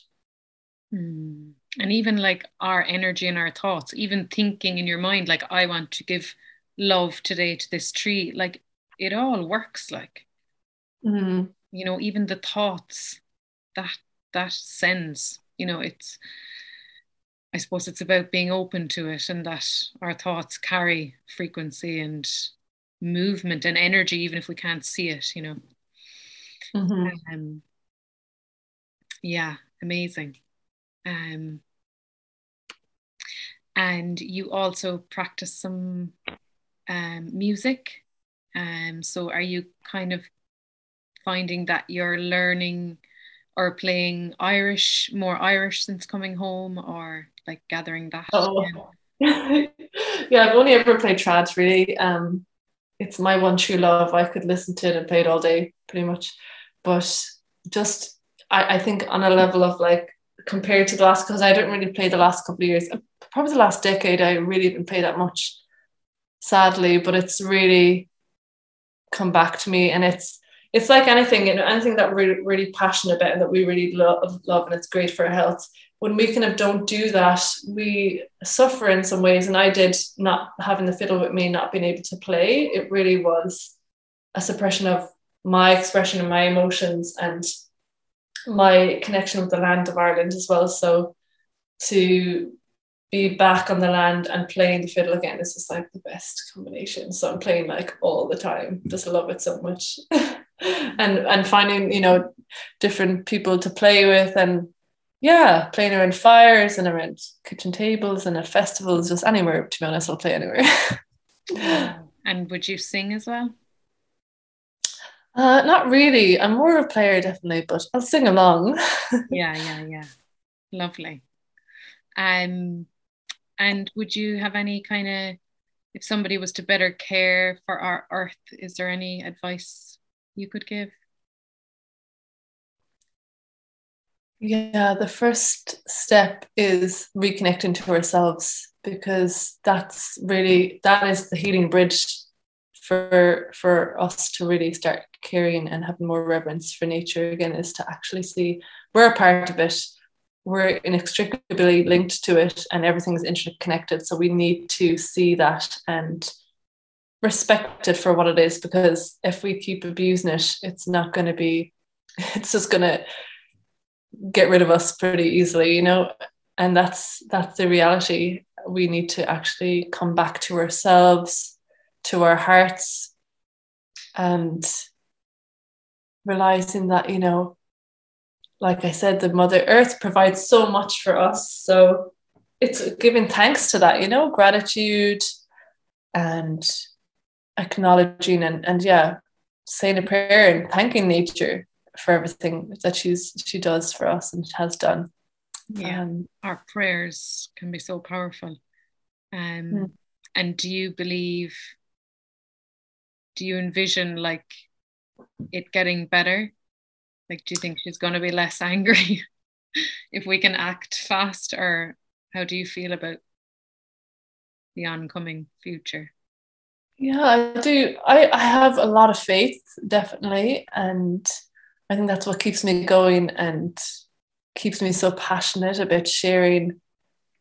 Hmm and even like our energy and our thoughts even thinking in your mind like i want to give love today to this tree like it all works like mm. you know even the thoughts that that sends you know it's i suppose it's about being open to it and that our thoughts carry frequency and movement and energy even if we can't see it you know mm-hmm. um, yeah amazing um, and you also practice some um, music. Um, so are you kind of finding that you're learning or playing Irish, more Irish since coming home, or like gathering that? Oh. Yeah, I've only ever played trad really. Um, it's my one true love. I could listen to it and play it all day, pretty much. But just, I, I think on a level of like compared to the last because I didn't really play the last couple of years. Uh, probably the last decade I really didn't play that much, sadly. But it's really come back to me, and it's it's like anything, you know, anything that we're really passionate about and that we really love, love, and it's great for our health. When we kind of don't do that, we suffer in some ways. And I did not having the fiddle with me, not being able to play. It really was a suppression of my expression and my emotions and my connection with the land of Ireland as well. So to be back on the land and playing the fiddle again is just like the best combination. So I'm playing like all the time. Just love it so much. and and finding, you know, different people to play with and yeah, playing around fires and around kitchen tables and at festivals, just anywhere, to be honest, I'll play anywhere. and would you sing as well? Uh, not really. I'm more of a player, definitely, but I'll sing along. yeah, yeah, yeah. Lovely. Um, and would you have any kind of, if somebody was to better care for our earth, is there any advice you could give? Yeah, the first step is reconnecting to ourselves because that's really that is the healing bridge for for us to really start caring and having more reverence for nature again is to actually see we're a part of it. We're inextricably linked to it and everything is interconnected. So we need to see that and respect it for what it is because if we keep abusing it it's not going to be it's just going to get rid of us pretty easily you know? And that's that's the reality. We need to actually come back to ourselves to our hearts and realizing that you know like i said the mother earth provides so much for us. So it's giving thanks to that you know gratitude and acknowledging and and yeah saying a prayer and thanking nature for everything that she's she does for us and has done. Yeah, um, our prayers can be so powerful. Um, mm. and do you believe? Do you envision like it getting better? Like, do you think she's going to be less angry if we can act fast, or how do you feel about the oncoming future? Yeah, I do. I, I have a lot of faith, definitely. And I think that's what keeps me going and keeps me so passionate about sharing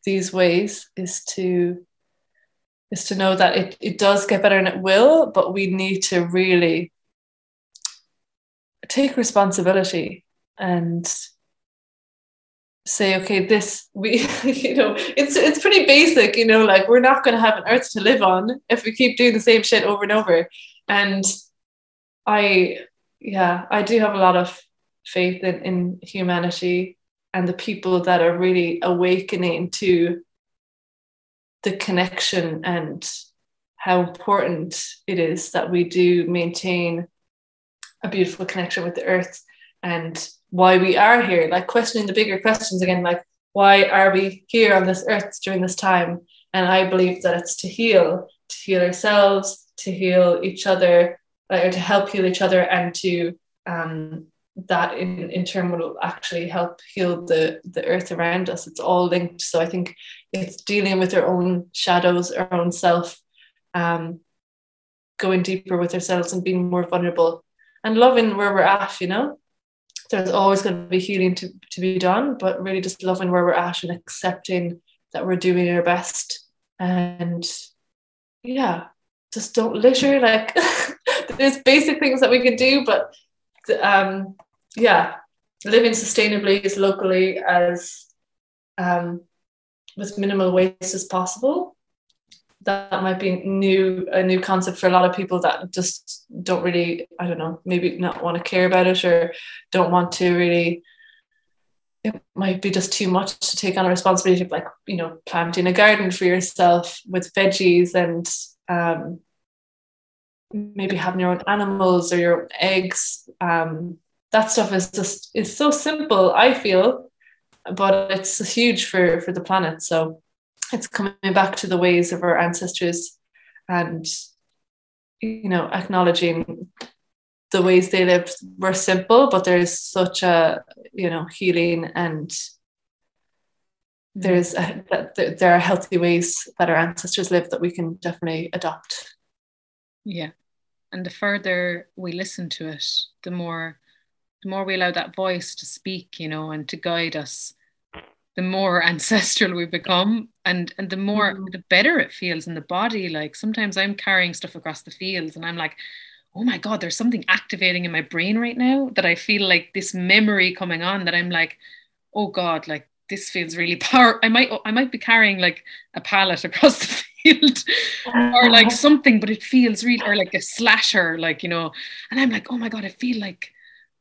these ways is to is to know that it, it does get better and it will, but we need to really take responsibility and say, okay, this we you know, it's it's pretty basic, you know, like we're not gonna have an earth to live on if we keep doing the same shit over and over. And I yeah, I do have a lot of faith in, in humanity and the people that are really awakening to the connection and how important it is that we do maintain a beautiful connection with the earth and why we are here like questioning the bigger questions again like why are we here on this earth during this time? And i believe that it's to heal to heal ourselves to heal each other or to help heal each other and to um, that in, in turn will actually help heal the the earth around us. It's all linked. So i think it's dealing with our own shadows our own self um, going deeper with ourselves and being more vulnerable and loving where we're at you know? There's always going to be healing to, to be done but really just loving where we're at and accepting that we're doing our best. And yeah just don't litter like there's basic things that we can do, but um, yeah, living sustainably as locally as um, with minimal waste as possible. That might be new a new concept for a lot of people that just don't really I don't know maybe not want to care about it or don't want to really it might be just too much to take on a responsibility of like you know planting a garden for yourself with veggies and um, maybe having your own animals or your own eggs. Um, that stuff is just is so simple, I feel, but it's huge for for the planet. So it's coming back to the ways of our ancestors and you know acknowledging the ways they lived were simple, but there's such a you know healing and there's a, there are healthy ways that our ancestors lived that we can definitely adopt. Yeah, and the further we listen to it the more the more we allow that voice to speak you know and to guide us the more ancestral we become and and the more mm-hmm. the better it feels in the body like sometimes i'm carrying stuff across the fields and i'm like oh my god there's something activating in my brain right now that i feel like this memory coming on that i'm like oh god like this feels really power i might i might be carrying like a pallet across the field or like something but it feels real or like a slasher like you know and i'm like oh my god i feel like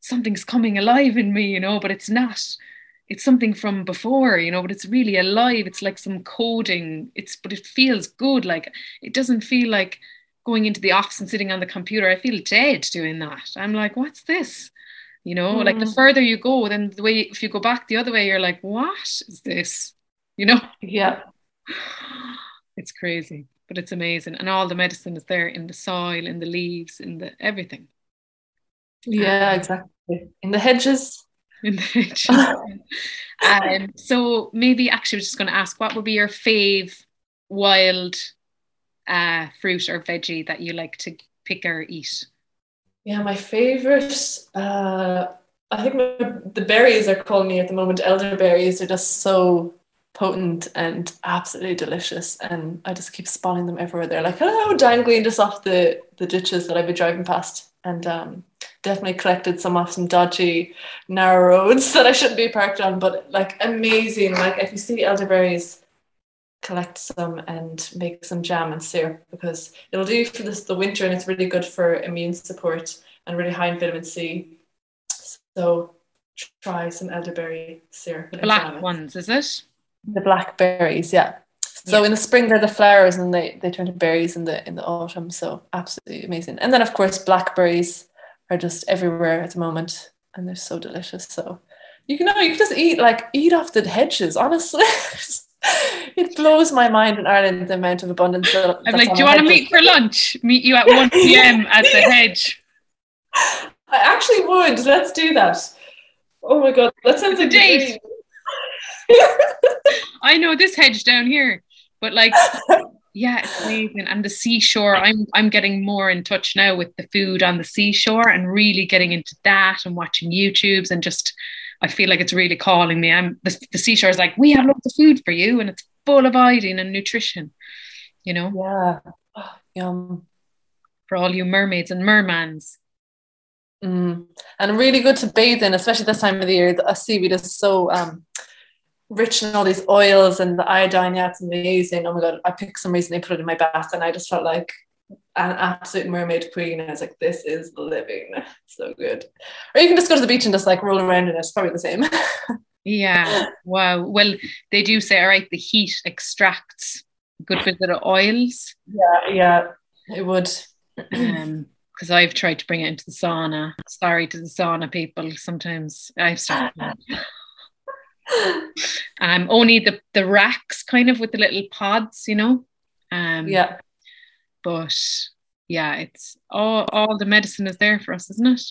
something's coming alive in me you know but it's not it's something from before, you know, but it's really alive. It's like some coding. It's but it feels good. Like it doesn't feel like going into the office and sitting on the computer. I feel dead doing that. I'm like, what's this? You know, mm. like the mm. further you go, then the way if you go back the other way, you're like, what is this? You know? Yeah. It's crazy, but it's amazing. And all the medicine is there in the soil, in the leaves, in the everything. Yeah, um, exactly. In the hedges. In the hedges. um, so maybe actually I was just going to ask what would be your fave wild uh, fruit or veggie that you like to pick or eat? Yeah, my favorite. Uh, I think the berries are calling me at the moment. Elderberries are just so potent and absolutely delicious, and I just keep spawning them everywhere. They're like hello, dangling just off the the ditches that I've been driving past, and um, definitely collected some off some dodgy narrow roads that I shouldn't be parked on. But like amazing, like if you see elderberries collect some and make some jam and syrup because it'll do for this the winter and it's really good for immune support and really high in vitamin C. So try some elderberry syrup. The black ones, is it? The blackberries, yeah. So yeah. in the spring they're the flowers and they, they turn to berries in the in the autumn. So absolutely amazing. And then of course blackberries are just everywhere at the moment and they're so delicious. So you can know you can just eat like eat off the hedges, honestly. it blows my mind in Ireland the amount of abundance. That, I'm like, do you want to meet for lunch? Meet you at 1 p.m. at the hedge. I actually would. Let's do that. Oh my god, that sounds like a date. I know this hedge down here, but like, yeah, it's amazing. And the seashore, I'm I'm getting more in touch now with the food on the seashore and really getting into that and watching YouTubes and just I feel like it's really calling me. I'm the, the seashore is like, we have lots of food for you, and it's full of iodine and nutrition. You know? Yeah. Oh, yum. For all you mermaids and mermans. Mm. And really good to bathe in, especially this time of the year. The seaweed is so um, rich in all these oils and the iodine. Yeah, it's amazing. Oh my god! I picked some recently, put it in my bath, and I just felt like an absolute mermaid queen. I was like, this is living. So good. Or you can just go to the beach and just like roll around in it. It's probably the same. yeah. Wow. Well, they do say, all right, the heat extracts good bit of oils. Yeah, yeah, it would. um, because I've tried to bring it into the sauna. Sorry to the sauna people. Sometimes I've started. um, only the the wracks, kind of with the little pods, you know. Um, yeah but yeah, it's all all the medicine is there for us, isn't it?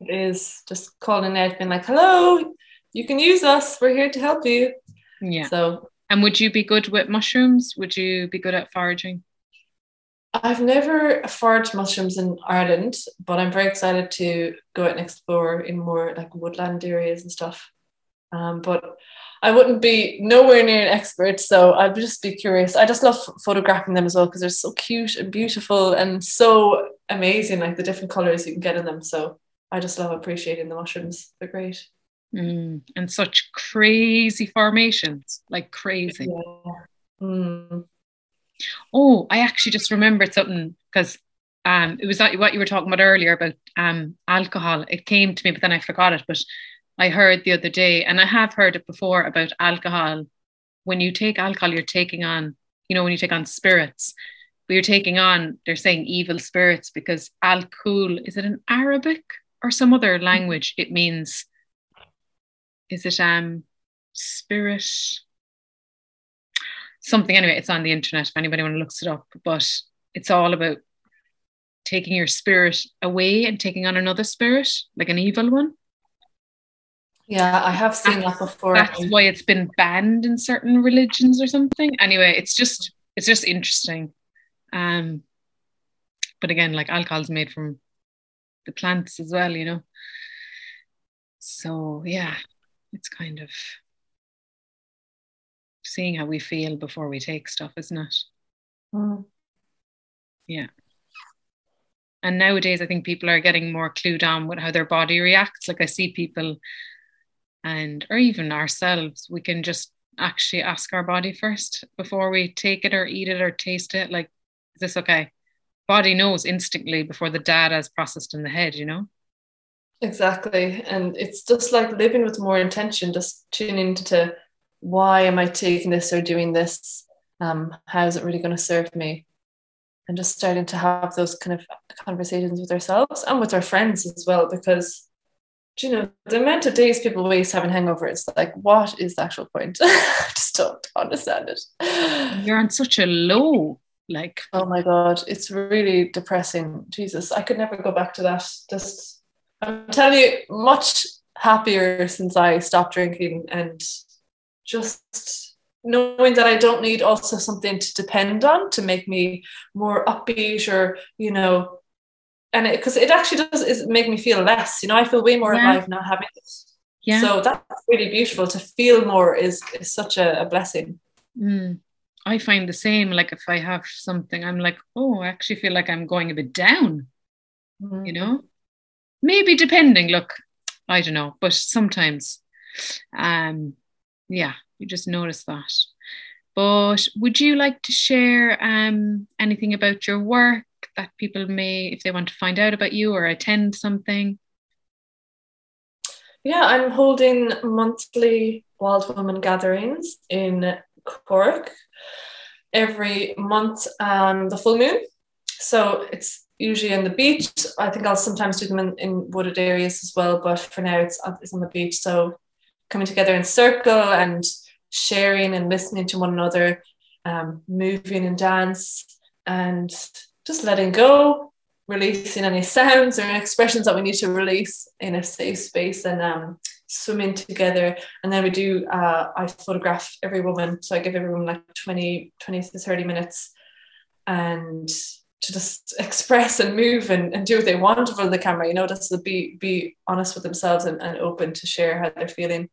It is just calling out, being like, "Hello, you can use us. We're here to help you." Yeah. So, and would you be good with mushrooms? Would you be good at foraging? I've never foraged mushrooms in Ireland, but I'm very excited to go out and explore in more like woodland areas and stuff. Um, but I wouldn't be nowhere near an expert, so I'd just be curious. I just love photographing them as well because they're so cute and beautiful and so amazing, like the different colors you can get in them. So I just love appreciating the mushrooms. They're great. Mm, and such crazy formations, like crazy. Yeah. Mm. Oh, I actually just remembered something because um, it was that what you were talking about earlier about um, alcohol. It came to me, but then I forgot it. But I heard the other day, and I have heard it before about alcohol. When you take alcohol, you're taking on, you know, when you take on spirits, but you're taking on, they're saying evil spirits because alcohol, is it an Arabic or some other language? It means, is it um spirit? Something anyway, it's on the internet if anybody want to look it up, but it's all about taking your spirit away and taking on another spirit, like an evil one. Yeah, I have seen that's, that before. That's why it's been banned in certain religions or something. Anyway, it's just it's just interesting. Um, but again, like alcohol is made from the plants as well, you know. So yeah, it's kind of seeing how we feel before we take stuff, isn't it? Mm. Yeah. And nowadays, I think people are getting more clued on with how their body reacts. Like I see people and or even ourselves we can just actually ask our body first before we take it or eat it or taste it like is this okay body knows instantly before the data is processed in the head you know Exactly. And it's just like living with more intention, just tuning into why am I taking this or doing this? Um, how is it really going to serve me? And just starting to have those kind of conversations with ourselves and with our friends as well, because you know the amount of days people waste having hangovers, like what is the actual point? I just don't understand it. You're on such a low, like oh my god, it's really depressing. Jesus, I could never go back to that. Just I'm telling you, much happier since I stopped drinking and just knowing that I don't need also something to depend on to make me more upbeat or, you know, and it because it, actually does is make me feel less, you know, I feel way more yeah. alive now having this. Yeah. So that's really beautiful. To feel more is, is such a, a blessing. Mm. I find the same. Like if I have something, I'm like, oh, I actually feel like I'm going a bit down, mm. you know? maybe depending look i don't know but sometimes um yeah you just notice that but would you like to share um anything about your work that people may if they want to find out about you or attend something yeah i'm holding monthly wild woman gatherings in cork every month on the full moon so it's usually on the beach. I think I'll sometimes do them in, in wooded areas as well, but for now it's, it's on the beach. So coming together in circle and sharing and listening to one another, um, moving and dance, and just letting go, releasing any sounds or expressions that we need to release in a safe space, and um, swimming together. And then we do, uh, I photograph every woman. So I give every woman like 20, 20 to 30 minutes. And to just express and move and, and do what they want for the camera, you know, just to be be honest with themselves and, and open to share how they're feeling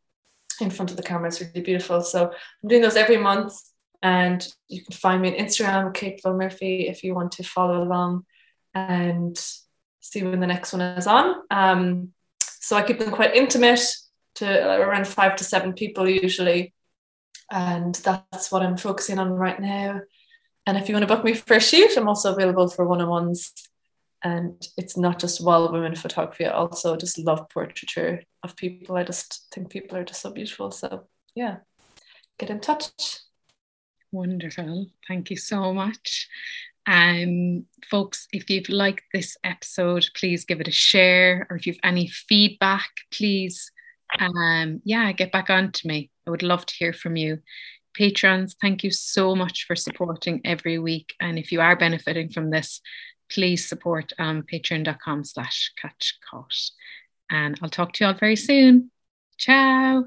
in front of the camera. It's really beautiful. So I'm doing those every month and you can find me on Instagram, Kate Murphy, if you want to follow along and see when the next one is on. Um, so I keep them quite intimate to around five to seven people usually. And that's what I'm focusing on right now. And if you want to book me for a shoot, I'm also available for one on ones. And it's not just wild women photography, I also just love portraiture of people. I just think people are just so beautiful. So, yeah, get in touch. Wonderful. Thank you so much. Um, folks, if you've liked this episode, please give it a share. Or if you've any feedback, please, um, yeah, get back on to me. I would love to hear from you. Patrons, thank you so much for supporting every week. And if you are benefiting from this, please support um, patreon.com slash catchcaught. And I'll talk to you all very soon. Ciao.